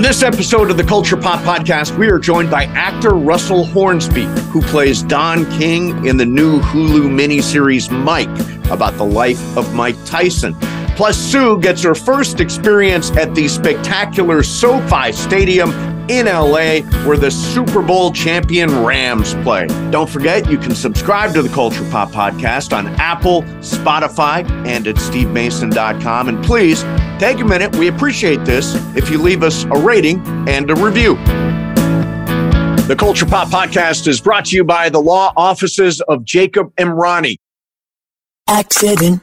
On this episode of the Culture Pop Podcast, we are joined by actor Russell Hornsby, who plays Don King in the new Hulu miniseries Mike about the life of Mike Tyson. Plus, Sue gets her first experience at the spectacular SoFi Stadium in LA, where the Super Bowl champion Rams play. Don't forget, you can subscribe to the Culture Pop Podcast on Apple, Spotify, and at stevemason.com. And please take a minute. We appreciate this if you leave us a rating and a review. The Culture Pop Podcast is brought to you by the law offices of Jacob Emrani. Accident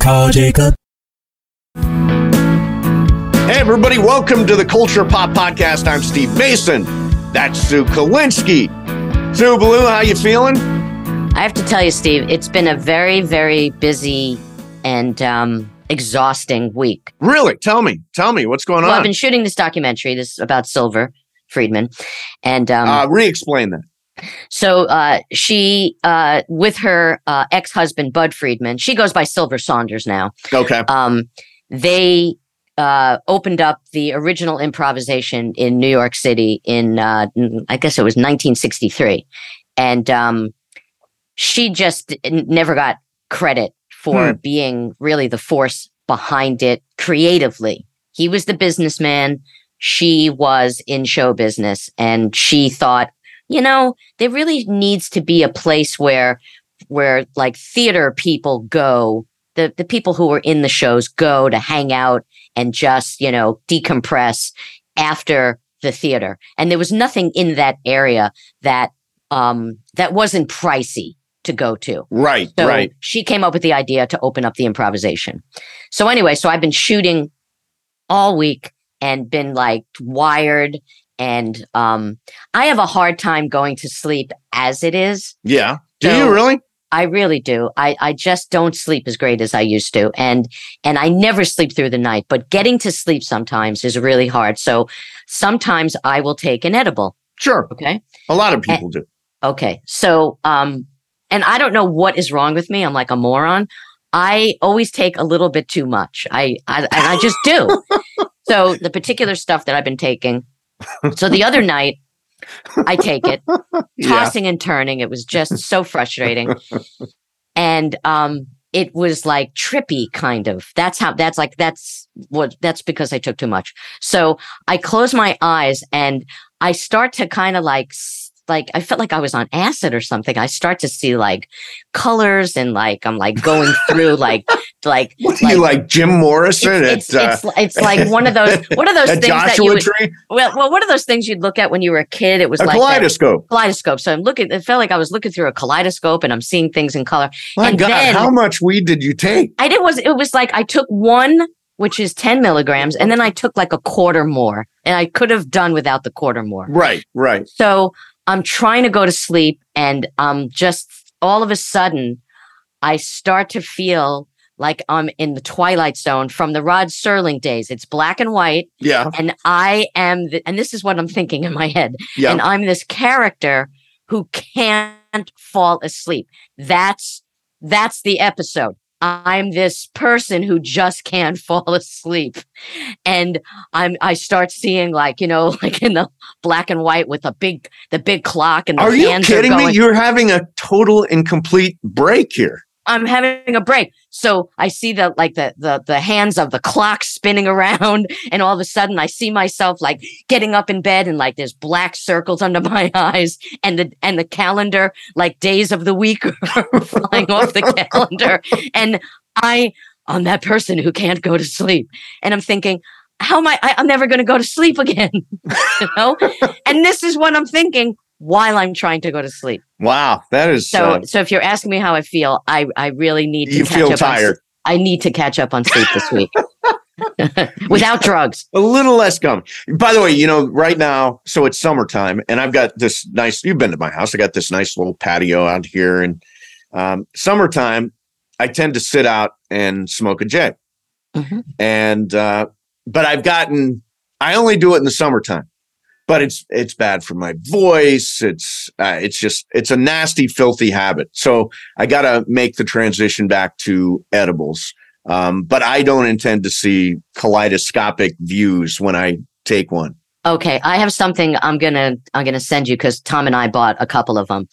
Call Jacob. Hey, everybody, welcome to the Culture Pop Podcast. I'm Steve Mason. That's Sue Kolinsky. Sue Blue, how you feeling? I have to tell you, Steve, it's been a very, very busy and um, exhausting week. Really? Tell me. Tell me what's going Well, on. I've been shooting this documentary. This is about Silver Friedman, and um, uh, re-explain that. So uh, she, uh, with her uh, ex-husband Bud Friedman, she goes by Silver Saunders now. Okay. Um, they uh, opened up the original improvisation in New York City in, uh, I guess it was 1963. And um, she just never got credit for Hmm. being really the force behind it creatively. He was the businessman. She was in show business. And she thought, you know, there really needs to be a place where, where like theater people go the the people who were in the shows go to hang out and just you know decompress after the theater and there was nothing in that area that um that wasn't pricey to go to Right. so right. she came up with the idea to open up the improvisation so anyway so i've been shooting all week and been like wired and um i have a hard time going to sleep as it is Yeah. Do So- you really? I really do. I, I just don't sleep as great as I used to. And and I never sleep through the night, but getting to sleep sometimes is really hard. So sometimes I will take an edible. Sure. Okay. A lot of people do. Okay. So um and I don't know what is wrong with me. I'm like a moron. I always take a little bit too much. I I and I just do. so the particular stuff that I've been taking. So the other night I take it Yeah. tossing and turning. It was just so frustrating. And um it was like trippy kind of. That's how that's like that's what that's because I took too much. So I close my eyes and I start to kind of like like I felt like I was on acid or something. I start to see like colors and like I'm like going through like like What are you like Jim Morrison it's, it's, it's, it's like one of those are uh, those things that you would, Tree? well well what are those things you'd look at when you were a kid? It was A like kaleidoscope. kaleidoscope. So I'm looking, it felt like I was looking through a kaleidoscope and I'm seeing things in color. My And God, then- how much weed did you take? I did was, it was like I took one, which is 10 milligrams, and then I took like a quarter more. And I could have done without the quarter more. Right, right. So I'm trying to go to sleep and um just all of a sudden I start to feel like I'm in the twilight zone from the Rod Serling days. It's black and white Yeah, and I am the, and this is what I'm thinking in my head. yeah. and I'm this character who can't fall asleep. That's that's the episode. I'm this person who just can't fall asleep. And I'm I start seeing like, you know, like in the black and white with a big the big clock and the Are you kidding are me? You're having a total and complete break here. I'm having a break. So I see the like the the the hands of the clock spinning around, and all of a sudden I see myself like getting up in bed and like there's black circles under my eyes, and the and the calendar like days of the week are flying off the calendar, and I I'm that person who can't go to sleep, and I'm thinking. How am I? I I'm never going to go to sleep again, you know. and this is what I'm thinking while I'm trying to go to sleep. Wow, that is So, uh, so if you're asking me how I feel, I I really need to you catch feel up on tired. s- I need to catch up on sleep this week. without drugs. a little less gum. By the way, you know, right now, so it's summertime, and I've got this nice. You've been to my house. I got this nice little patio out here, and um, summertime, I tend to sit out and smoke a J. Mhm. And uh, but I've gotten. I only do it in the summertime, but it's it's bad for my voice. It's uh, it's just it's a nasty, filthy habit. So I got to make the transition back to edibles. Um, but I don't intend to see kaleidoscopic views when I take one. Okay, I have something I'm gonna I'm gonna send you because Tom and I bought a couple of them.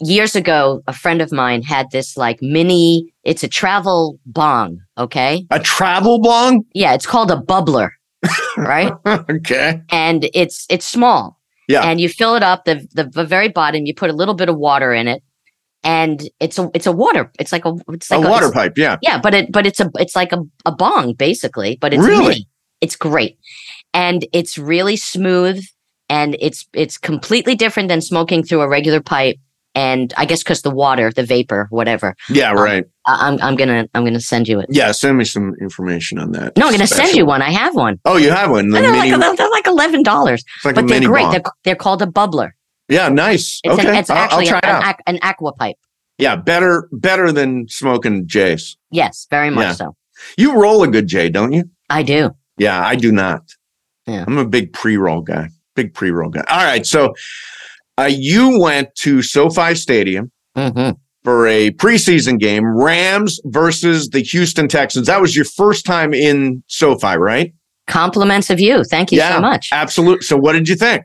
Years ago, a friend of mine had this like mini. It's a travel bong. Okay, A travel bong? yeah, it's called a bubbler, right? okay. and it's it's small. Yeah. And you fill it up the, the the very bottom. You put a little bit of water in it, and it's a it's a water. It's like a it's like A like water pipe. Yeah. Yeah, but it but it's a it's like a, a bong basically, but it's Really? mini. It's great. And it's really smooth and it's it's completely different than smoking through a regular pipe. And I guess because the water, the vapor, whatever. Yeah. Um, right. I, I'm I'm gonna I'm gonna send you it. Yeah. Send me some information on that. No, I'm gonna send you one. I have one. Oh, you have one. The they're mini, like they're like eleven dollars, like a but they're mini great. They're they're called a bubbler. Yeah. Nice. It's okay. an, it's I'll- I'll, actually try an, an, an aqua pipe. yeah. Better, better than smoking J's. Yes, very much Yeah. so. You roll a good J, don't you? I do. Yeah, I do not. Yeah. I'm a big pre-roll guy. Big pre-roll guy. All right. So uh, you went to SoFi Stadium hmm for a preseason game, Rams versus the Houston Texans. That was your first time in SoFi, right? Compliments of you. Thank you Yeah. so much. Absolutely. So what did you think?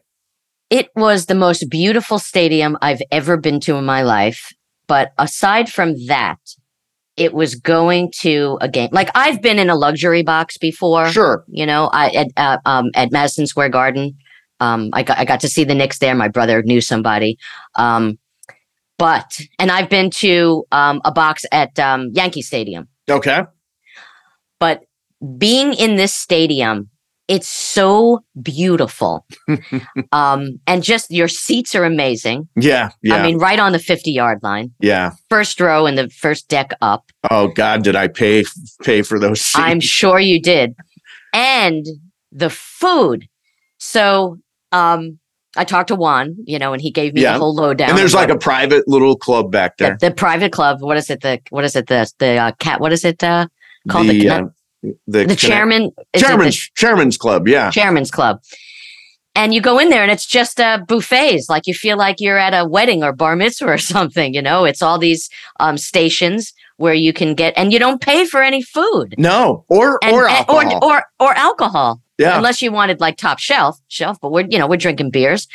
It was the most beautiful stadium I've ever been to in my life. But aside from that, it was going to a game. Like I've been in a luxury box before. Sure. You know, I at uh, um, at Madison Square Garden. Um, I got I got to see the Knicks there. My brother knew somebody. Um, but and I've been to um, a box at um, Yankee Stadium. Okay. But being in this stadium, it's so beautiful. um, and just your seats are amazing. Yeah. Yeah. I mean, right on the 50 yard line, yeah. first row and the first deck up. Oh God, did I pay pay for those seats? I'm sure you did. And the food. So um, I talked to Juan, you know, and he gave me Yeah. the whole lowdown. and there's like a private little club back there. the, the private club. What is it? The what is it? The the uh, cat. What is it uh, called? The, the, uh, the, the chairman. is it the chairman's chairman's club. Yeah. chairman's club. And you go in there and it's just uh, buffets. Like you feel like you're at a wedding or bar mitzvah or something. You know, it's all these um, stations where you can get, and you don't pay for any food No. Or and, or alcohol. or or or alcohol, yeah. unless you wanted like top shelf shelf. But we're you know we're drinking beers,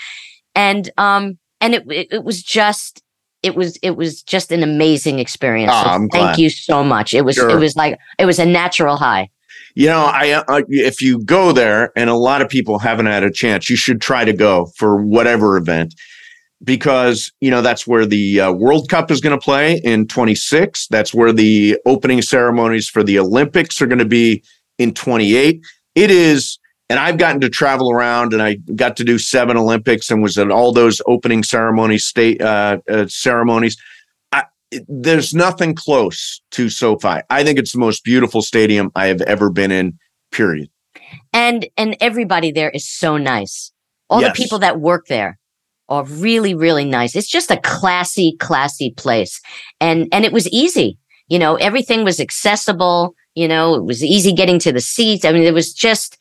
and um and it it, it was just. It was it was just an amazing experience. Ah, So thank glad. you so much. It was Sure. it was like it was a natural high. You know, I, I if you go there, and a lot of people haven't had a chance, you should try to go for whatever event, because you know that's where the uh, World Cup is going to play in 26. That's where the opening ceremonies for the Olympics are going to be in 28. It is, and I've gotten to travel around, and I got to do seven Olympics, and was at all those opening ceremonies, state uh, uh, ceremonies. I, there's nothing close to SoFi. I think it's the most beautiful stadium I have ever been in. Period. and and everybody there is so nice all Yes. the people that work there are really really nice it's just a classy classy place and and it was easy you know everything was accessible you know it was easy getting to the seats i mean it was just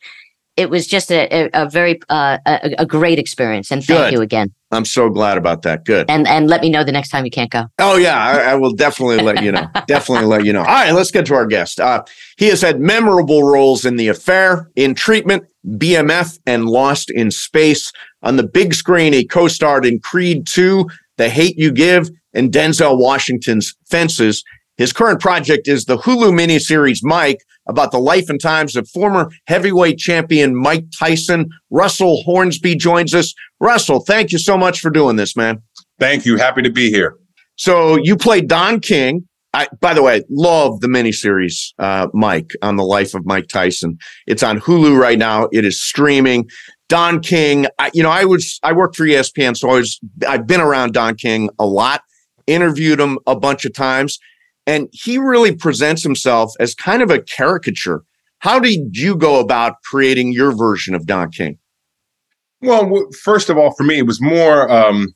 it was just a, a, a very uh, a, a great experience and thank Good. you again I'm so glad about that. Good. and and let me know the next time you can't go Oh yeah, I, I will definitely let you know. definitely let you know. All right, let's get to our guest. Uh, he has had memorable roles in The Affair, in Treatment, BMF, and Lost in Space. On the big screen, he co-starred in Creed 2, The Hate You Give, and Denzel Washington's Fences. His current project is the Hulu miniseries Mike about the life and times of former heavyweight champion Mike Tyson. Russell Hornsby joins us. Russell, thank you so much for doing this, man. Thank you. Happy to be here. So you play Don King. I, by the way, love the miniseries, uh, Mike, on the life of Mike Tyson. It's on Hulu right now. It is streaming. Don King, I, you know, I was, I worked for ESPN, so I was, I've been around Don King a lot, interviewed him a bunch of times, and he really presents himself as kind of a caricature How did you go about creating your version of Don King? Well, first of all, for me, it was more um,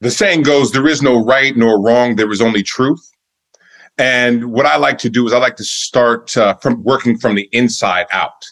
the saying goes, there is no right nor wrong, there is only truth. And what I like to do is I like to start uh, from working from the inside out,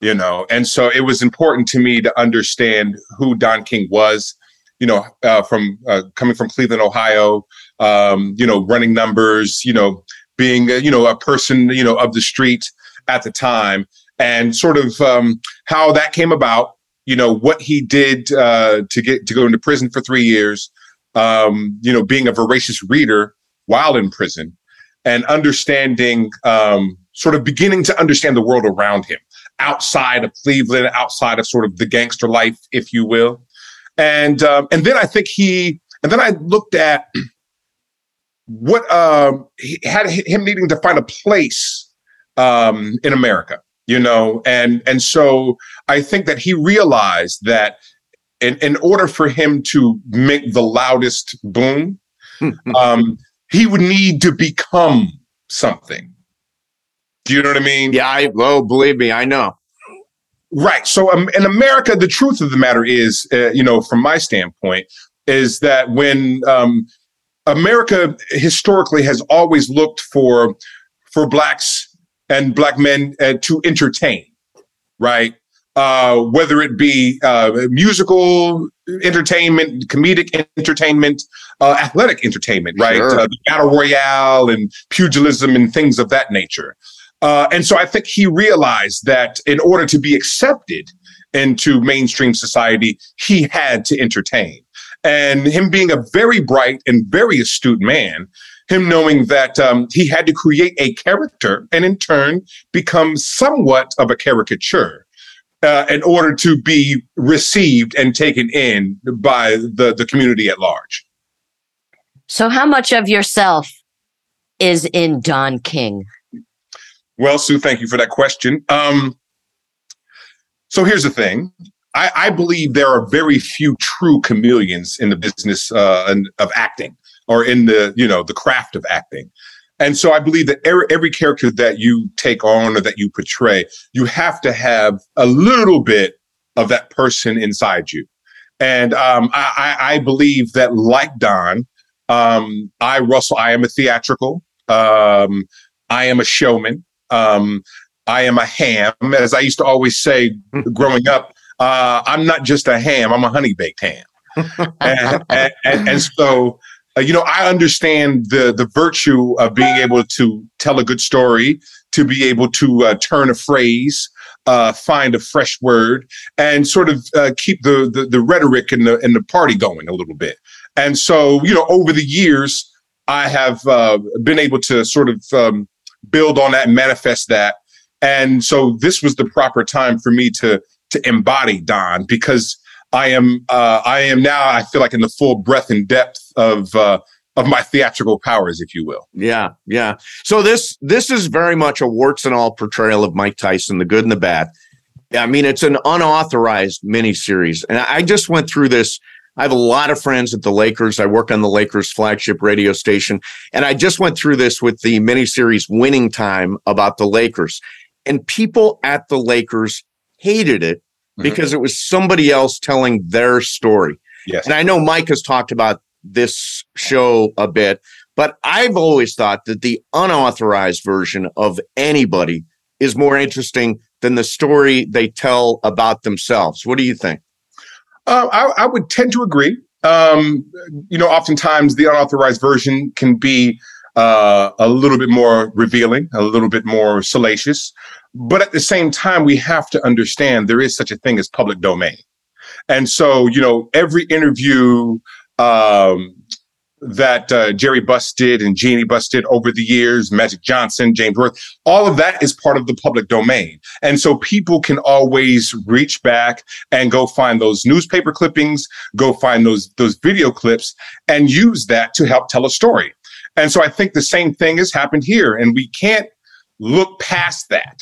you know. And so it was important to me to understand who Don King was, you know, uh, from uh, coming from Cleveland, Ohio, um, you know, running numbers, you know, being, you know, a person, you know, of the street at the time, and sort of um, how that came about. You know what he did uh, to get to go into prison for three years. Um, you know, being a voracious reader while in prison, and understanding, um, sort of beginning to understand the world around him, outside of Cleveland, outside of sort of the gangster life, if you will. And um, and then I think he, and then I looked at what um, he had him needing to find a place um, in America, you know, and and so I think that he realized that in, in order for him to make the loudest boom, um, he would need to become something. Do you know what I mean? Yeah, I oh, believe me, I know. Right. So um, in America, the truth of the matter is, uh, you know, from my standpoint, is that when um, America historically has always looked for for blacks and black men uh, to entertain, right? Uh, whether it be uh, musical entertainment, comedic entertainment, uh, athletic entertainment, right? Sure. Uh, battle royale and pugilism and things of that nature. Uh, and so I think he realized that in order to be accepted into mainstream society, he had to entertain. And him being a very bright and very astute man, him knowing that um, he had to create a character and in turn become somewhat of a caricature. Uh, in order to be received and taken in by the, the community at large. So, how much of yourself is in Don King? Well, Sue, thank you for that question. Um, so here's the thing. I, I, believe there are very few true chameleons in the business uh, of acting or in the you know the craft of acting. And so I believe that every, every character that you take on or that you portray, you have to have a little bit of that person inside you. And um, I, I, believe that, like Don, um, I, Russell, I am a theatrical. Um, I am a showman. Um, I am a ham. As I used to always say growing up, uh, I'm not just a ham, I'm a honey baked ham. and, and, and, and so uh, you know, I understand the the virtue of being able to tell a good story, to be able to uh, turn a phrase, uh, find a fresh word, and sort of uh, keep the, the, the rhetoric and the and the party going a little bit. And so, you know, over the years, I have uh, been able to sort of um, build on that, and manifest that. And so, this was the proper time for me to to embody Don because I am uh, I am now I feel like in the full breadth and depth of uh, of my theatrical powers, if you will. Yeah, yeah. So this this is very much a warts and all portrayal of Mike Tyson, the good and the bad. I mean, it's an unauthorized miniseries, and I just went through this. I have a lot of friends at the Lakers. I work on the Lakers flagship radio station, and I just went through this with the miniseries Winning Time about the Lakers, and people at the Lakers hated it mm-hmm. because it was somebody else telling their story. Yes. And I know Mike has talked about this show a bit, but I've always thought that the unauthorized version of anybody is more interesting than the story they tell about themselves. What do you think? Uh, I, I, would tend to agree. Um, you know, oftentimes the unauthorized version can be uh, a little bit more revealing, a little bit more salacious. But at the same time, we have to understand there is such a thing as public domain. And so, you know, every interview um, that uh, Jerry Buss did and Jeanie Buss did over the years, Magic Johnson, James Worthy, all of that is part of the public domain. And so people can always reach back and go find those newspaper clippings, go find those, those video clips and use that to help tell a story. And so I think the same thing has happened here and we can't look past that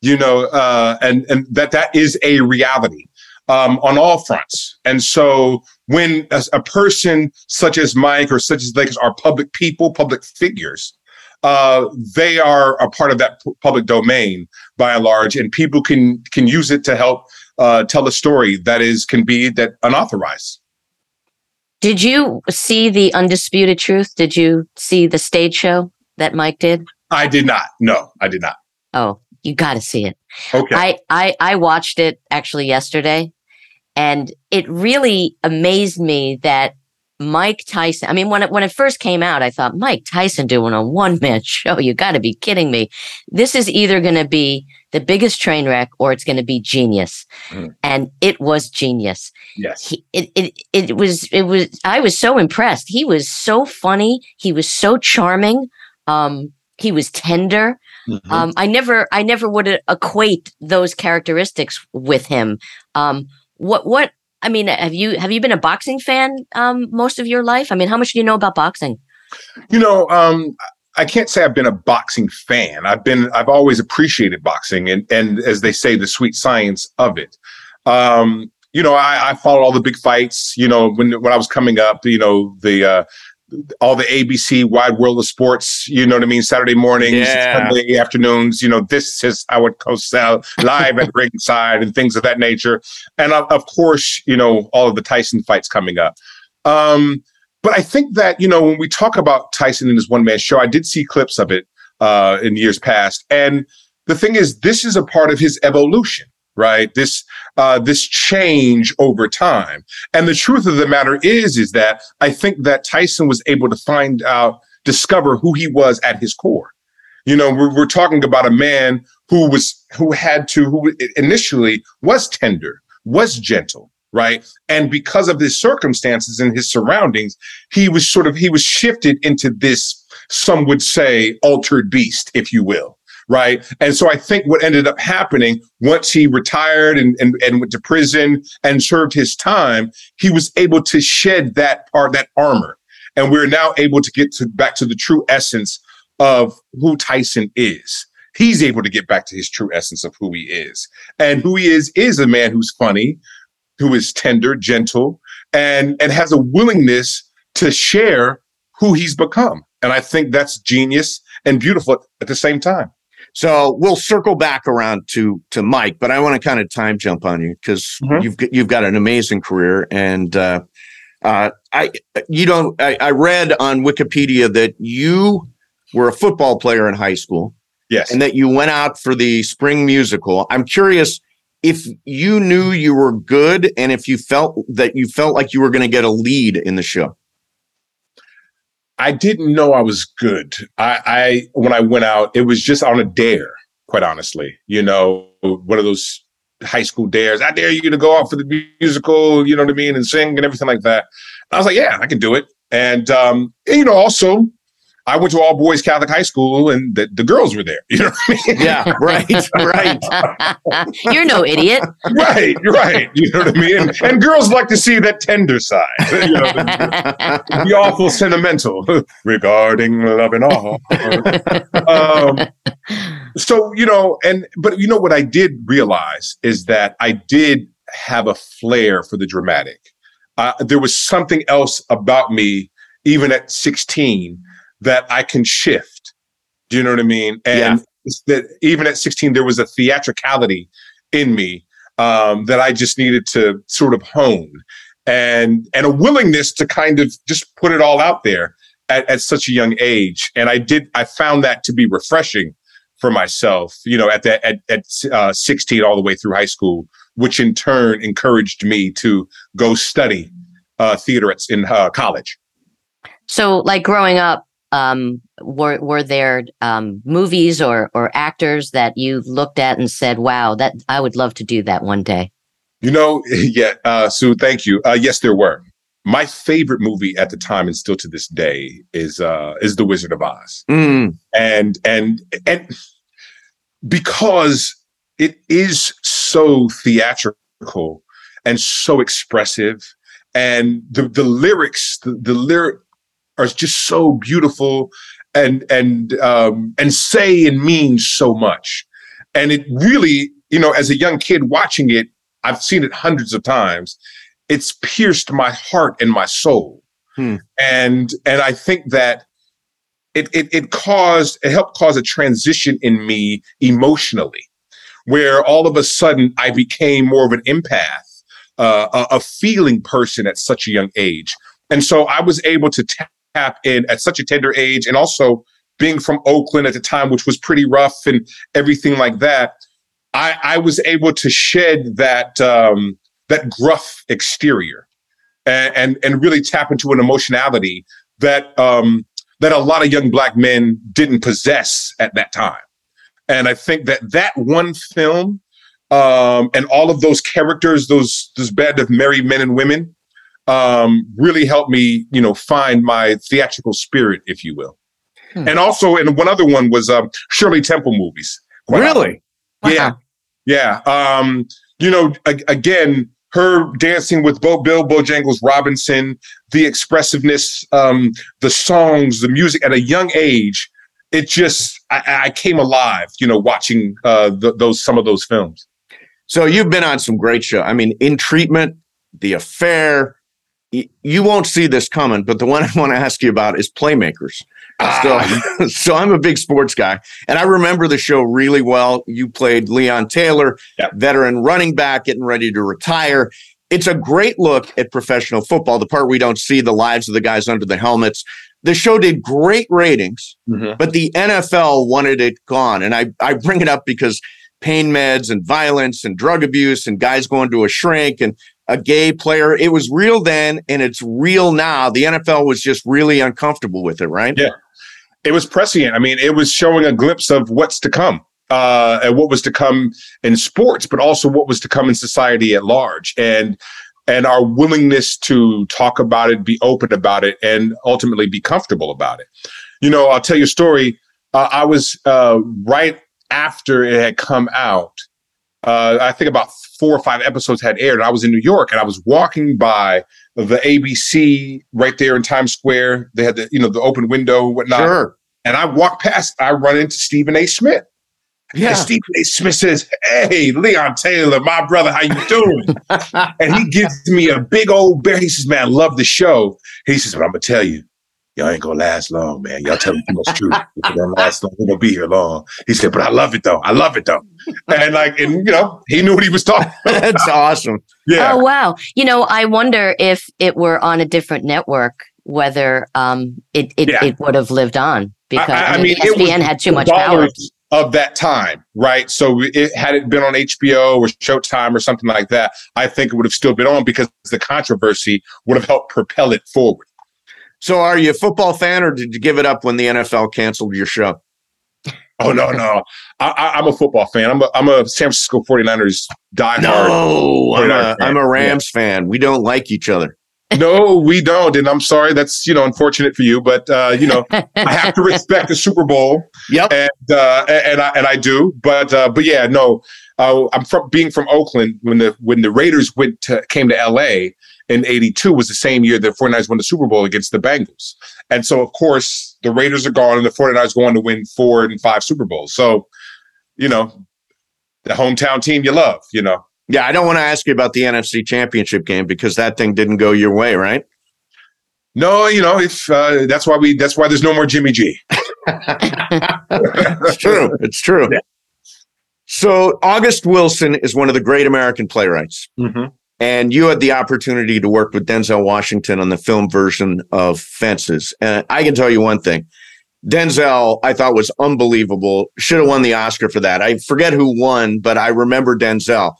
you know, uh, and and that that is a reality um, on all fronts. And so when a, a, person such as Mike or such as Lakers are public people, public figures, uh, they are a part of that p- public domain by and large, and people can can use it to help uh, tell a story that is can be that unauthorized. Did you see the Undisputed Truth? Did you see the stage show that Mike did? I did not. No, I did not. Oh, you got to see it. Okay. I, I I watched it actually yesterday, and it really amazed me that Mike Tyson. I mean, when it when it first came out, I thought Mike Tyson doing a one man show. You got to be kidding me. This is either going to be the biggest train wreck or it's going to be genius, Mm. and it was genius. yes. He, it, it it was it was I was so impressed. He was so funny. He was so charming. Um, he was tender. Mhm. Um, I never, I never would equate those characteristics with him. Um, what, what? I mean, have you have you been a boxing fan um, most of your life? I mean, how much do you know about boxing? You know, um, I can't say I've been a boxing fan. I've been, I've always appreciated boxing, and and as they say, the sweet science of it. Um, you know, I, I followed all the big fights. You know, when when I was coming up, you know, the uh, all the ABC Wide World of Sports. You know what I mean? Saturday mornings, Yeah. Sunday afternoons. You know, this is how it goes out live at ringside and things of that nature. And of, of course, you know, all of the Tyson fights coming up. Um, but I think that, you know, when we talk about Tyson and his one man show, I did see clips of it uh, in years past. And the thing is, this is a part of his evolution, right? This uh, this change over time. And the truth of the matter is, is that I think that Tyson was able to find out, discover who he was at his core. You know, we're, we're talking about a man who was who had to who initially was tender, was gentle, right? And because of his circumstances and his surroundings, he was sort of he was shifted into this some would say altered beast if you will right and so i think what ended up happening once he retired and, and, and went to prison and served his time he was able to shed that part that armor and we're now able to get to back to the true essence of who tyson is he's able to get back to his true essence of who he is and who he is is a man who's funny who is tender gentle and and has a willingness to share who he's become. And I think that's genius and beautiful at, at the same time. So we'll circle back around to to Mike, but I want to kind of time jump on you because Mhm. you've got- you've got an amazing career, and uh, uh, I you don't I, I read on Wikipedia that you were a football player in high school Yes. and that you went out for the spring musical. I'm curious if you knew you were good and if you felt that you felt like you were going to get a lead in the show. I didn't know I was good. I, I when I went out, it was just on a dare, quite honestly. You know, one of those high school dares. I dare you to go out for the musical, you know what I mean, and sing and everything like that. I was like, yeah, I can do it. And um, and, you know, also I went to all boys Catholic high school and the, the girls were there. You know what I mean? Yeah, right, right. You're no idiot. right, right. You know what I mean? And, and girls like to see that tender side. You know, the, the awful sentimental regarding love and all. um, so you know, and but you know what I did realize is that I did have a flair for the dramatic. Uh, there was something else about me, even at 16, that I can shift. Do you know what I mean? And it's that even at 16, there was a theatricality in me um, that I just needed to sort of hone, and and a willingness to kind of just put it all out there at, at such a young age. And I did. I found that to be refreshing for myself. You know, at that at at uh, 16 all the way through high school, which in turn encouraged me to go study uh, theater at, in uh, college. so, like growing up, um, were were there um, movies or or actors that you looked at and said, "Wow, that I would love to do that one day." You know, yeah, uh, Sue, thank you. Uh, yes, there were. My favorite movie at the time, and still to this day, is uh, is The Wizard of Oz. Mm, and and and because it is so theatrical and so expressive and the the lyrics the, the lyric are just so beautiful and and um and say and mean so much. And it really you know as a young kid watching it i've seen it hundreds of times. It's pierced my heart and my soul. Hmm. and and i think that it, it it caused it helped cause a transition in me emotionally, where all of a sudden I became more of an empath, uh, a, a feeling person at such a young age, and so I was able to tap in at such a tender age, and also being from Oakland at the time, which was pretty rough and everything like that. I, I was able to shed that um, that gruff exterior and, and, and really tap into an emotionality that um, that a lot of young black men didn't possess at that time. And I think that that one film um, and all of those characters, those those band of merry men and women, um, really helped me, you know, find my theatrical spirit, if you will. Hmm. And also, and one other one was um, Shirley Temple movies. Really? Wow. Yeah, yeah. Um, you know, a- again, her dancing with Bo- Bill Bojangles Robinson, the expressiveness, um, the songs, the music at a young age, it just I, I came alive. You know, watching uh, th- those some of those films. So you've been on some great show. I mean, in treatment, the affair. You won't see this coming, but the one I want to ask you about is Playmakers. Ah. So, so I'm a big sports guy, and I remember the show really well. You played Leon Taylor, yep. veteran running back, getting ready to retire. It's a great look at professional football. The part we don't see the lives of the guys under the helmets. The show did great ratings, mm-hmm. but the NFL wanted it gone. And I, I bring it up because pain meds and violence and drug abuse and guys going to a shrink and a gay player. It was real then and it's real now. The NFL was just really uncomfortable with it, right? Yeah it was prescient. I mean, it was showing a glimpse of what's to come. Uh, and what was to come in sports, but also what was to come in society at large, and and our willingness to talk about it, be open about it, and ultimately be comfortable about it. You know, I'll tell you a story. Uh, I was uh, right after it had come out. Uh, I think about four or five episodes had aired. I was in New York, and I was walking by the ABC right there in Times Square. They had the you know the open window and whatnot. Sure. And I walk past, I run into Stephen A. Smith. Yeah. And Stephen A. Smith says, Hey, Leon Taylor, my brother, how you doing? and he gives me a big old bear. He says, Man, I love the show. He says, But I'm gonna tell you, y'all ain't gonna last long, man. Y'all tell me too much truth. If it don't last long, we're gonna be here long. He said, But I love it though. I love it though. And like, and you know, he knew what he was talking about. That's awesome. Yeah. Oh wow. You know, I wonder if it were on a different network, whether um it it, yeah. it would have lived on because I, I mean, ESPN had too much power of that time, right? So it had it been on HBO or Showtime or something like that, I think it would have still been on because the controversy would have helped propel it forward. So are you a football fan or did you give it up when the NFL canceled your show? Oh no, no. I, am a football fan. I'm a I'm a San Francisco 49ers diehard. No, I'm a, I'm a Rams yeah. fan. We don't like each other. no, we don't, and I'm sorry. That's you know unfortunate for you, but uh, you know I have to respect the Super Bowl. Yep, and uh, and I and I do, but uh, but yeah, no. Uh, I'm from being from Oakland when the when the Raiders went to came to L.A. in '82 was the same year that 49ers won the Super Bowl against the Bengals, and so of course the Raiders are gone and the 49ers go on to win four and five Super Bowls. So, you know, the hometown team you love, you know. Yeah, I don't want to ask you about the NFC Championship game because that thing didn't go your way, right? No, you know, if uh, that's why we that's why there's no more Jimmy G. it's true. It's true. Yeah. So August Wilson is one of the great American playwrights. Mm-hmm. And you had the opportunity to work with Denzel Washington on the film version of Fences. And I can tell you one thing. Denzel, I thought was unbelievable. Should have won the Oscar for that. I forget who won, but I remember Denzel.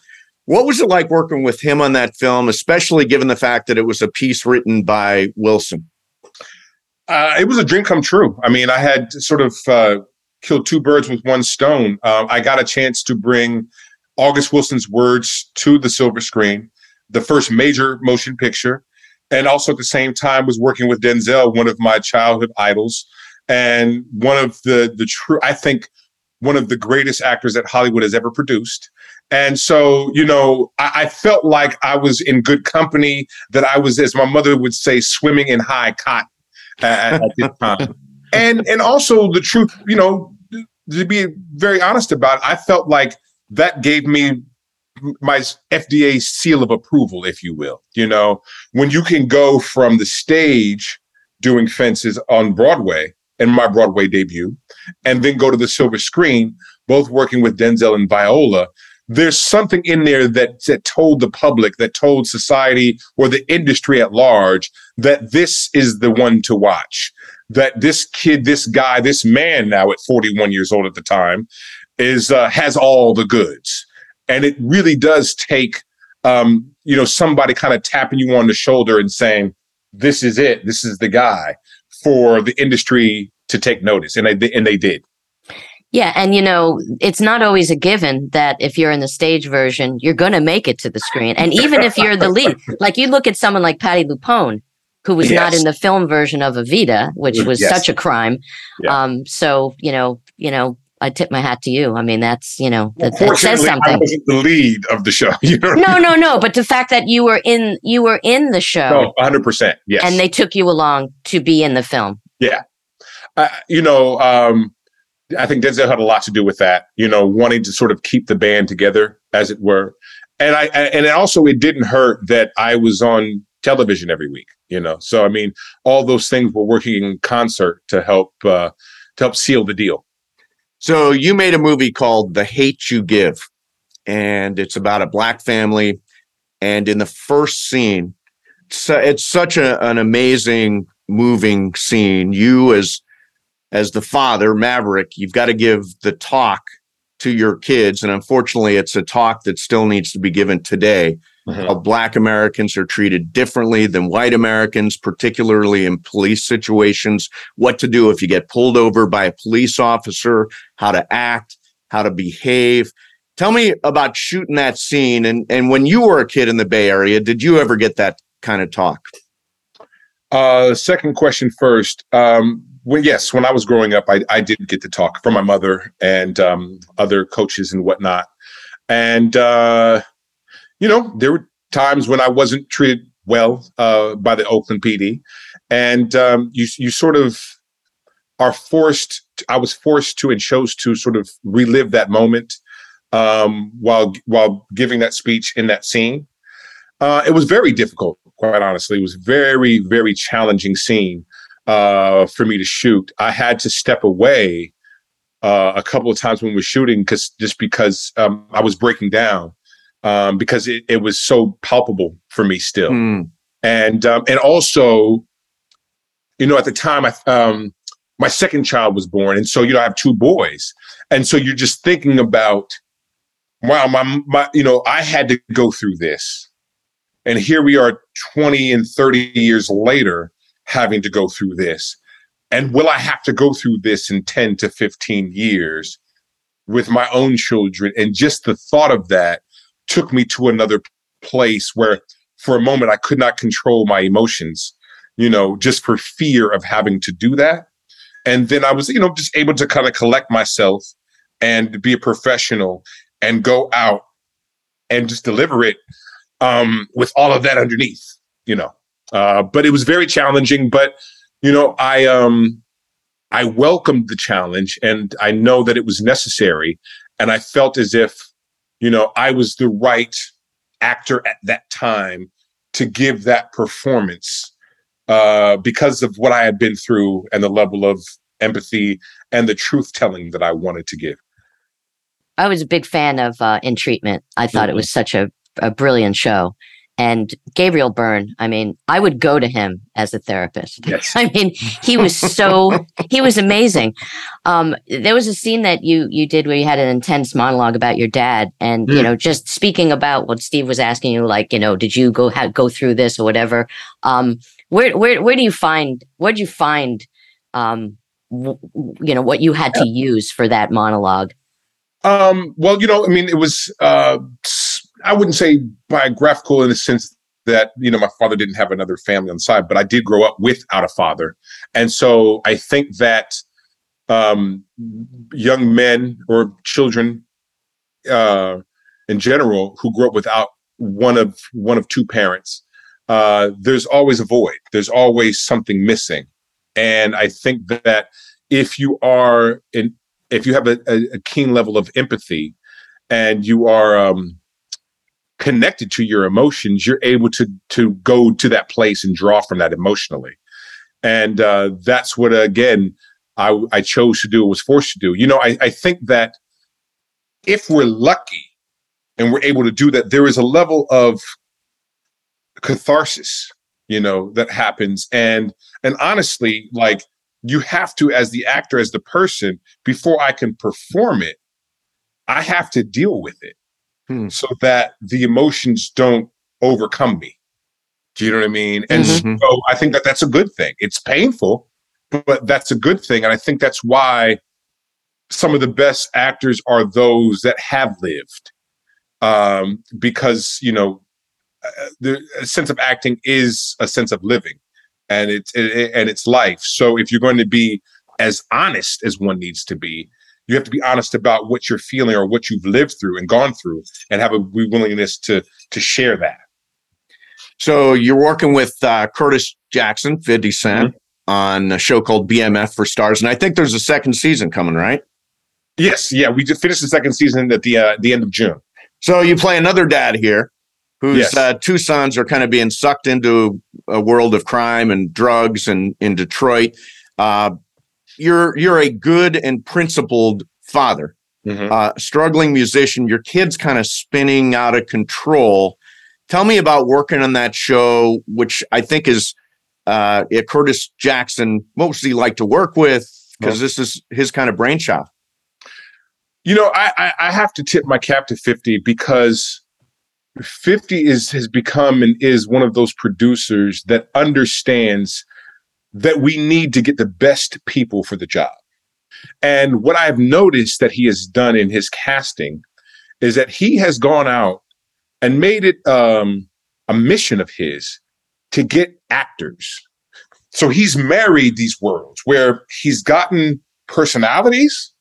What was it like working with him on that film, especially given the fact that it was a piece written by Wilson? Uh, it was a dream come true. I mean, I had sort of uh, killed two birds with one stone. Um, I got a chance to bring August Wilson's words to the silver screen, the first major motion picture, and also at the same time was working with Denzel, one of my childhood idols, and one of the the true, I think, one of the greatest actors that Hollywood has ever produced. And so, you know, I, I, felt like I was in good company, that I was, as my mother would say, swimming in high cotton at, at this time. and and also the truth, you know, to be very honest about it, I felt like that gave me my FDA seal of approval, if you will. You know, when you can go from the stage doing fences on Broadway and my Broadway debut, and then go to the silver screen, both working with Denzel and Viola, there's something in there that, that told the public, that told society or the industry at large that this is the one to watch. That this kid, this guy, this man now at 41 years old at the time, is uh, has all the goods, and it really does take um, you know somebody kind of tapping you on the shoulder and saying, "This is it. This is the guy." For the industry to take notice, and they and they did. Yeah, and you know, it's not always a given that if you're in the stage version, you're going to make it to the screen. And even if you're the lead, like you look at someone like Patti LuPone, who was yes. not in the film version of Evita, which was yes. such a crime. Yeah. Um, so you know, you know, I tip my hat to you. I mean, that's you know, that, that says something. I wasn't the lead of the show. You know no, no, no. But the fact that you were in, you were in the show. No, hundred percent. Yes. And they took you along to be in the film. Yeah. Uh, you know, um, I think Denzel had a lot to do with that, you know, wanting to sort of keep the band together, as it were. And I, and also it didn't hurt that I was on television every week, you know. So I mean, all those things were working in concert to help uh, to help seal the deal. So you made a movie called The Hate You Give, and it's about a black family. And in the first scene, so it's such a, an amazing, moving scene. You as as the father, Maverick, you've got to give the talk to your kids. And unfortunately, it's a talk that still needs to be given today. Mm-hmm. How black Americans are treated differently than white Americans, particularly in police situations, what to do if you get pulled over by a police officer, how to act, how to behave. Tell me about shooting that scene. And, and when you were a kid in the Bay Area, did you ever get that kind of talk? Uh, second question first. Um, when yes, when I was growing up, I, I did get to talk from my mother and um, other coaches and whatnot. And uh, you know, there were times when I wasn't treated well uh, by the Oakland PD, and um, you you sort of are forced. I was forced to and chose to sort of relive that moment um, while while giving that speech in that scene. Uh, it was very difficult, quite honestly. It was very very challenging scene uh, for me to shoot. I had to step away uh, a couple of times when we were shooting because just because um, I was breaking down um, because it, it, was so palpable for me still, mm. and um, and also, you know, at the time, I um, my second child was born, and so you know I have two boys, and so you're just thinking about, wow, my my you know I had to go through this, and here we are, twenty and thirty years later having to go through this? And will I have to go through this in 10 to 15 years with my own children? And just the thought of that took me to another place where for a moment I could not control my emotions, you know, just for fear of having to do that. And then I was, you know, just able to kind of collect myself and be a professional and go out and just deliver it um, with all of that underneath, you know. Uh, but it was very challenging. But you know, I um, I welcomed the challenge, and I know that it was necessary. And I felt as if, you know, I was the right actor at that time to give that performance uh, because of what I had been through and the level of empathy and the truth telling that I wanted to give. I was a big fan of uh, In Treatment. I thought mm-hmm. it was such a, a brilliant show. And Gabriel Byrne, I mean, I would go to him as a therapist. Yes. I mean, he was so he was amazing. Um, there was a scene that you you did where you had an intense monologue about your dad, and mm. you know, just speaking about what Steve was asking you, like, you know, did you go ha- go through this or whatever? Um, where where where do you find where do you find um, w- you know what you had to use for that monologue? Um, well, you know, I mean, it was uh, I wouldn't say biographical in the sense that you know my father didn't have another family on the side, but I did grow up without a father, and so I think that um, young men or children uh, in general who grew up without one of one of two parents, uh, there's always a void. There's always something missing, and I think that if you are in, if you have a, a keen level of empathy, and you are um, connected to your emotions, you're able to to go to that place and draw from that emotionally. And uh, that's what again I, I chose to do, was forced to do. You know, I, I think that if we're lucky and we're able to do that, there is a level of catharsis, you know, that happens. And and honestly, like you have to, as the actor, as the person, before I can perform it, I have to deal with it hmm. so that the emotions don't overcome me. Do you know what I mean? And mm-hmm. so I think that that's a good thing. It's painful, but that's a good thing. And I think that's why some of the best actors are those that have lived. Um, because, you know, uh, the sense of acting is a sense of living and it's it, and it's life. So if you're going to be as honest as one needs to be, you have to be honest about what you're feeling or what you've lived through and gone through and have a willingness to to share that. So you're working with uh, Curtis Jackson, 50 Cent, mm-hmm. on a show called BMF for Starz, and I think there's a second season coming, right? Yes, yeah, we just finished the second season at the uh, the end of June. So you play another dad here, whose yes. uh, two sons are kind of being sucked into a world of crime and drugs, and in Detroit. You're you're a good and principled father, mm-hmm. Uh, struggling musician. Your kid's kind of spinning out of control. Tell me about working on that show, which I think is uh, Curtis Jackson mostly like to work with because this is his kind of brainchild. You know, I, I have to tip my cap to 50 because 50 is has become and is one of those producers that understands that we need to get the best people for the job. And what I've noticed that he has done in his casting is that he has gone out and made it um, a mission of his to get actors. So he's married these worlds where he's gotten personalities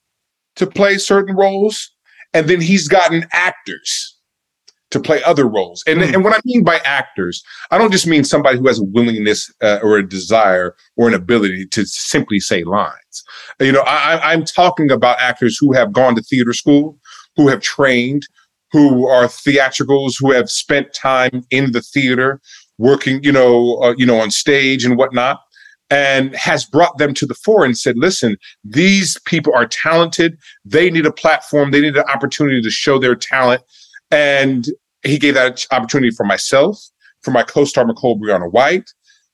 to play certain roles, and then he's gotten actors to play other roles. And, mm. and what I mean by actors, I don't just mean somebody who has a willingness uh, or a desire or an ability to simply say lines. You know, I, I'm talking about actors who have gone to theater school, who have trained, who are theatricals, who have spent time in the theater, working, you know, uh, you know, on stage and whatnot and has brought them to the fore and said, listen, these people are talented. They need a platform. They need an opportunity to show their talent. And he gave that opportunity for myself, for my co-star Michole Briana White.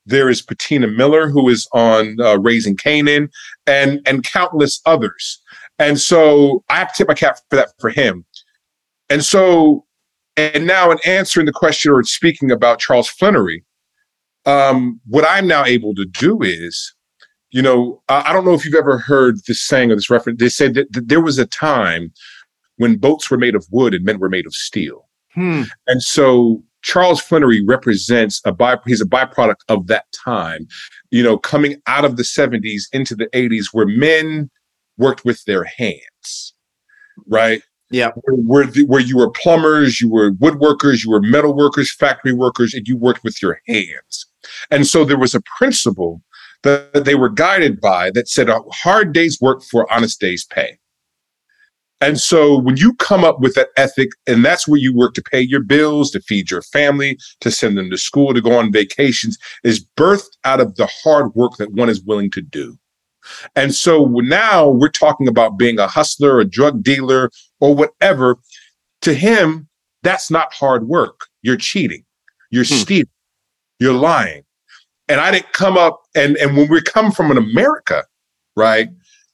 There is Patina Miller, who is on uh, Raising Kanan, and and countless others. And so I have to tip my cap for that for him. And so, and now in answering the question or speaking about Charles Flenory, um, what I'm now able to do is, you know, I, I don't know if you've ever heard this saying or this reference. They said that, that there was a time when boats were made of wood and men were made of steel. Hmm. And so Charles Flenory represents a by he's a byproduct of that time, you know, coming out of the 70s into the 80s where men worked with their hands, right? Yeah. Where, where, where you were plumbers, you were woodworkers, you were metal workers, factory workers, and you worked with your hands. And so there was a principle that they were guided by that said a hard day's work for honest day's pay. And so when you come up with that ethic, and that's where you work to pay your bills, to feed your family, to send them to school, to go on vacations, is birthed out of the hard work that one is willing to do. And so now we're talking about being a hustler, a drug dealer, or whatever. To him, that's not hard work. You're cheating. You're hmm. stealing. You're lying. And I didn't come up and and when we come from an America, right,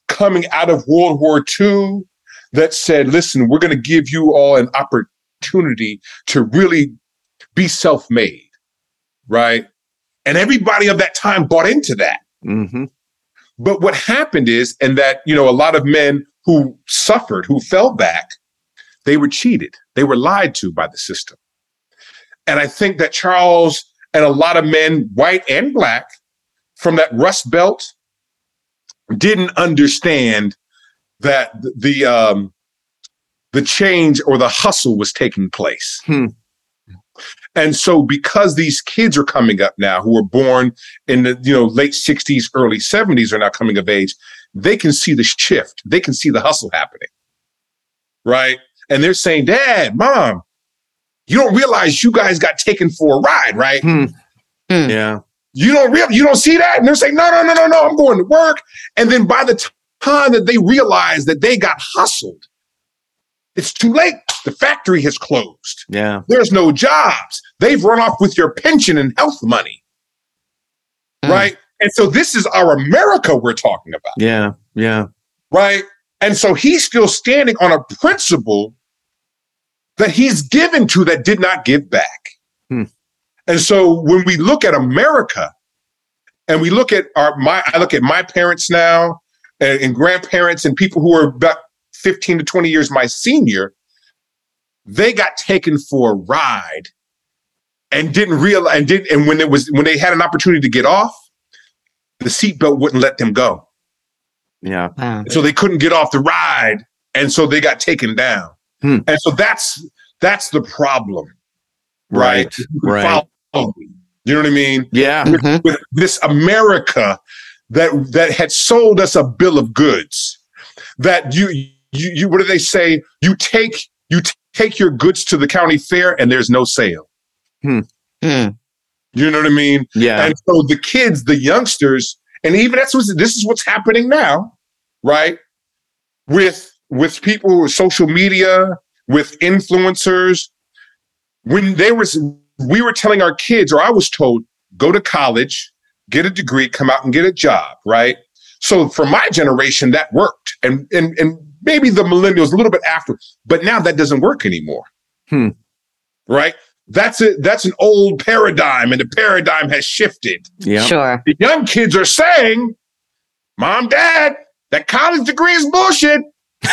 coming out of World War II, that said, listen, we're going to give you all an opportunity to really be self-made, right? And everybody of that time bought into that. Mm-hmm. But what happened is, and that, you know, a lot of men who suffered, who fell back, they were cheated. They were lied to by the system. And I think that Charles and a lot of men, white and black, from that Rust Belt didn't understand that the um, the change or the hustle was taking place. Hmm. And so because these kids are coming up now who were born in the you know late 60s, early 70s are now coming of age, they can see the shift. They can see the hustle happening. Right? And they're saying, "Dad, mom, you don't realize you guys got taken for a ride, right?" Hmm. Hmm. Yeah. you don't real you don't see that, and they're saying, no, no, no, no, no, I'm going to work. And then by the time that they realize that they got hustled, it's too late. The factory has closed. Yeah. There's no jobs. They've run off with your pension and health money. Mm. Right. And so this is our America we're talking about. Yeah. Yeah. Right. And so he's still standing on a principle that he's given to that did not give back. Hmm. And so when we look at America and we look at our my I look at my parents now and, and grandparents and people who are about 15 to 20 years my senior, they got taken for a ride and didn't realize and did and when it was when they had an opportunity to get off, the seatbelt wouldn't let them go. Yeah. Wow. So they couldn't get off the ride, and so they got taken down. Hmm. And so that's that's the problem, right? Right. Follow me. You know what I mean? Yeah. Mhm. With this America that that had sold us a bill of goods, that you you, you what do they say? You take you t- take your goods to the county fair, and there's no sale. Mm. You know what I mean? Yeah. And so the kids, the youngsters, and even that's what this is what's happening now, right? With with people with social media, with influencers. When they was we were telling our kids, or I was told, go to college, get a degree, come out and get a job, right? So for my generation, that worked. And and and maybe the millennials a little bit after, but now that doesn't work anymore. Hmm. Right? That's it. That's an old paradigm, and the paradigm has shifted. yeah. Sure. The young kids are saying, "Mom, Dad, that college degree is bullshit."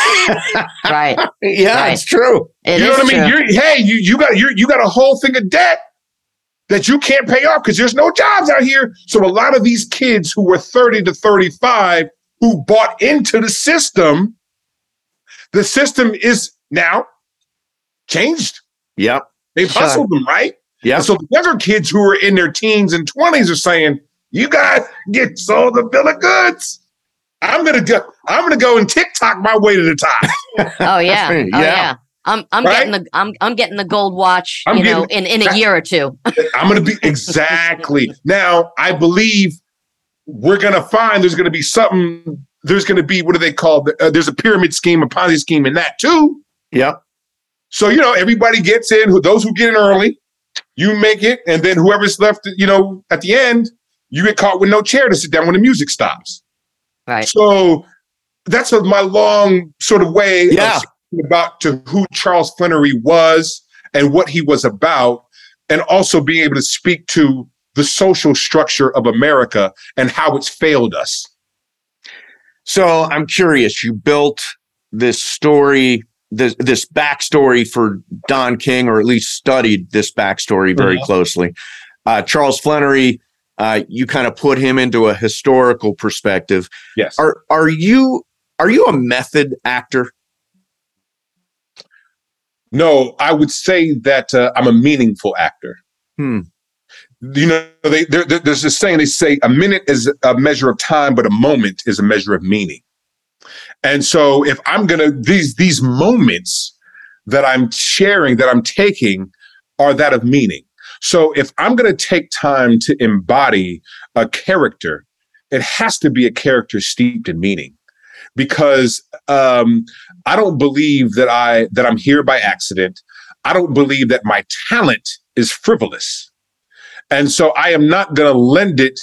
Right. Yeah. Right. It's true. It you know what I mean? true. You're, hey, you you got you you got a whole thing of debt that you can't pay off because there's no jobs out here. So a lot of these kids who were 30 to 35 who bought into the system, the system is now changed. Yep. They've Sure. hustled them, right? Yeah. So the younger kids who are in their teens and 20s are saying, you guys get sold the bill of goods. I'm gonna go, I'm gonna go and TikTok my way to the top. Oh yeah. Oh Yeah. Yeah. I'm I'm Right? getting the I'm I'm getting the gold watch, I'm you know, in, in a year or two. I'm gonna be exactly now. I believe we're gonna find there's gonna be something. There's gonna be what do they call? the- Uh, there's a pyramid scheme, a Ponzi scheme in that too. Yeah. So you know, everybody gets in. Those who get in early, you make it, and then whoever's left, you know, at the end, you get caught with no chair to sit down when the music stops. Right. So that's a, my long sort of way Yeah. of speaking about to who Charles Flenory was and what he was about, and also being able to speak to the social structure of America and how it's failed us. So I'm curious. You built this story, this this backstory for Don King, or at least studied this backstory very Mhm. closely. Uh, Charles Flenory, uh, you kind of put him into a historical perspective. Yes. Are are you are you a method actor? No, I would say that uh, I'm a meaningful actor. Hmm. You know, they, there, there- there's this saying they say a minute is a measure of time, but a moment is a measure of meaning. And so, if I'm gonna these these moments that I'm sharing, that I'm taking, are that of meaning. So, if I'm gonna take time to embody a character, it has to be a character steeped in meaning, because um, I don't believe that I that I'm here by accident. I don't believe that my talent is frivolous. And so I am not going to lend it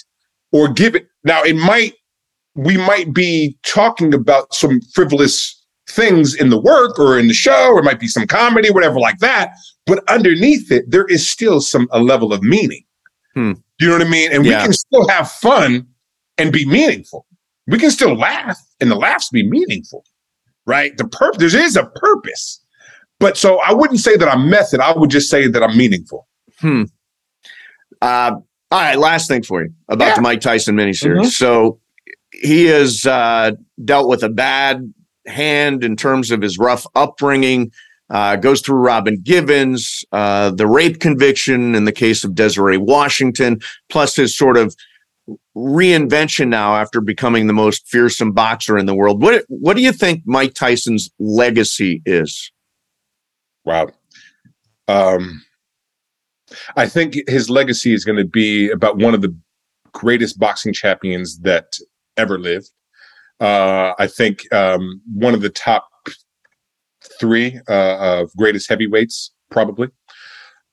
or give it. Now it might we might be talking about some frivolous things in the work or in the show or it might be some comedy whatever like that, but underneath it there is still some a level of meaning. Hmm. You know what I mean? And Yeah. we can still have fun and be meaningful. We can still laugh and the laughs be meaningful right? The purpose there is a purpose, but so I wouldn't say that I'm method. I would just say that I'm meaningful. Hmm. Uh, all right. Last thing for you about Yeah. the Mike Tyson miniseries. Mhm. So he has uh, dealt with a bad hand in terms of his rough upbringing. Uh, goes through Robin Givens, uh, the rape conviction in the case of Desiree Washington, plus his sort of reinvention now after becoming the most fearsome boxer in the world. What what do you think Mike Tyson's legacy is? Wow. Um, I think his legacy is going to be about one of the greatest boxing champions that ever lived. Uh, I think um, one of the top three uh, of greatest heavyweights, probably.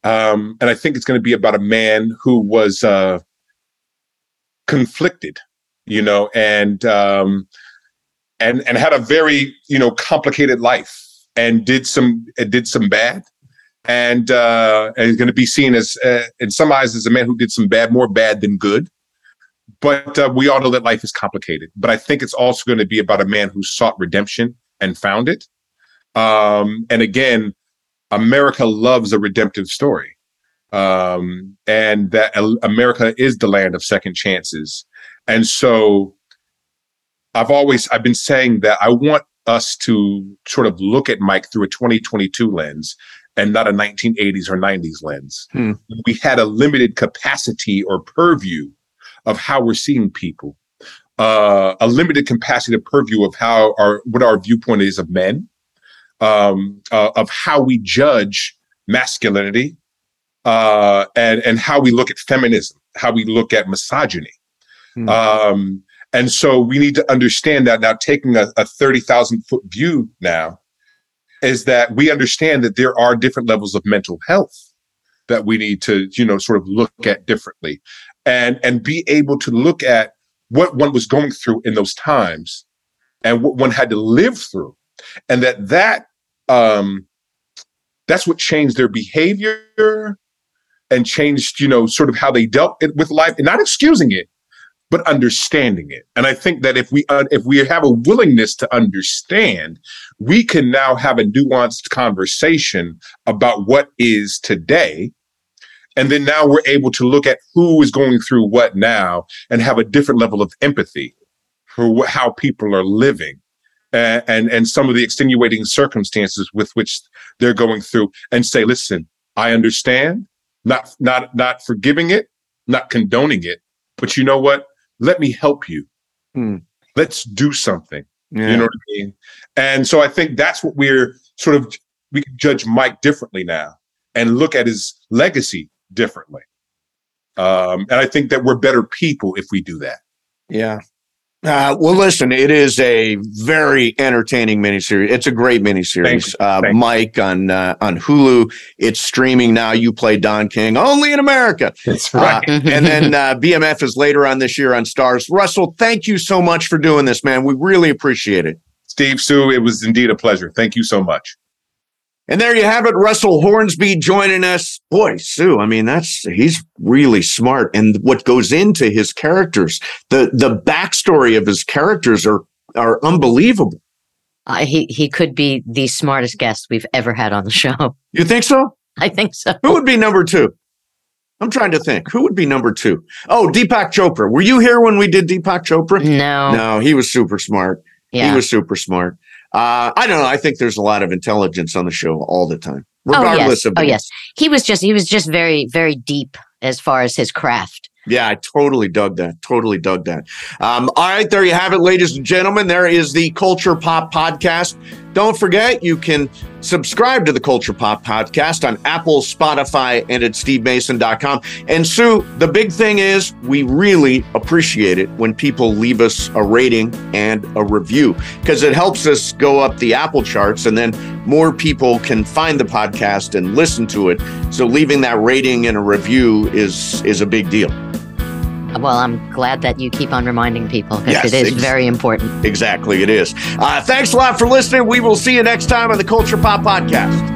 Um, and I think it's going to be about a man who was uh, conflicted, you know, and um, and and had a very you know complicated life, and did some did some bad, and uh, is going to be seen as uh, in some eyes as a man who did some bad, more bad than good. But uh, we all know that life is complicated. But I think it's also going to be about a man who sought redemption and found it. Um, and again, America loves a redemptive story. Um, and that America is the land of second chances. And so I've always I've been saying that I want us to sort of look at Mike through a 2022 lens and not a 1980s or 90s lens. Hmm. We had a limited capacity or purview of how we're seeing people, uh, a limited capacity of purview of how our what our viewpoint is of men, um, uh, of how we judge masculinity, uh, and and how we look at feminism, how we look at misogyny. Hmm. Um, and so we need to understand that now, taking a, a 30,000 foot view now, is that we understand that there are different levels of mental health that we need to, you know, sort of look at differently and, and be able to look at what one was going through in those times and what one had to live through. And that that, um, that's what changed their behavior and changed, you know, sort of how they dealt with life and not excusing it, but understanding it. And I think that if we uh, if we have a willingness to understand, we can now have a nuanced conversation about what is today. And then now we're able to look at who is going through what now and have a different level of empathy for how people are living and, and some of the extenuating circumstances with which they're going through and say, listen, I understand, not, not, not forgiving it, not condoning it, but you know what? let me help you. Hmm. Let's do something. Yeah. You know what I mean? And so I think that's what we're sort of we can judge Mike differently now and look at his legacy differently. Um, and I think that we're better people if we do that. Yeah. Uh, well, listen, it is a very entertaining miniseries. It's a great miniseries. Uh, Mike on uh, on Hulu. It's streaming now. You play Don King only in America. That's right. Uh, and then uh, BMF is later on this year on Starz. Russell, thank you so much for doing this, man. We really appreciate it. Steve, Sue, it was indeed a pleasure. Thank you so much. And there you have it, Russell Hornsby joining us. Boy, Sue, I mean, that's he's really smart. And what goes into his characters, the the backstory of his characters are are unbelievable. Uh, he he could be the smartest guest we've ever had on the show. You think so? I think so. Who would be number two? I'm trying to think. Who would be number two? Oh, Deepak Chopra. Were you here when we did Deepak Chopra? No. No, he was super smart. Yeah. He was super smart. Uh, I don't know. I think there's a lot of intelligence on the show all the time, regardless oh, yes. of. Oh yes, he was just he was just very very deep as far as his craft. Yeah, I totally dug that. Totally dug that. Um, all right, there you have it, ladies and gentlemen. There is the Culture Pop podcast. Don't forget, you can subscribe to the Culture Pop podcast on Apple, Spotify, and at stevemason.com. And Sue, the big thing is we really appreciate it when people leave us a rating and a review because it helps us go up the Apple charts and then more people can find the podcast and listen to it. So leaving that rating and a review is is a big deal. Well, I'm glad that you keep on reminding people because yes, it is ex- very important. Exactly, it is. Uh, thanks a lot for listening. We will see you next time on the Culture Pop Podcast.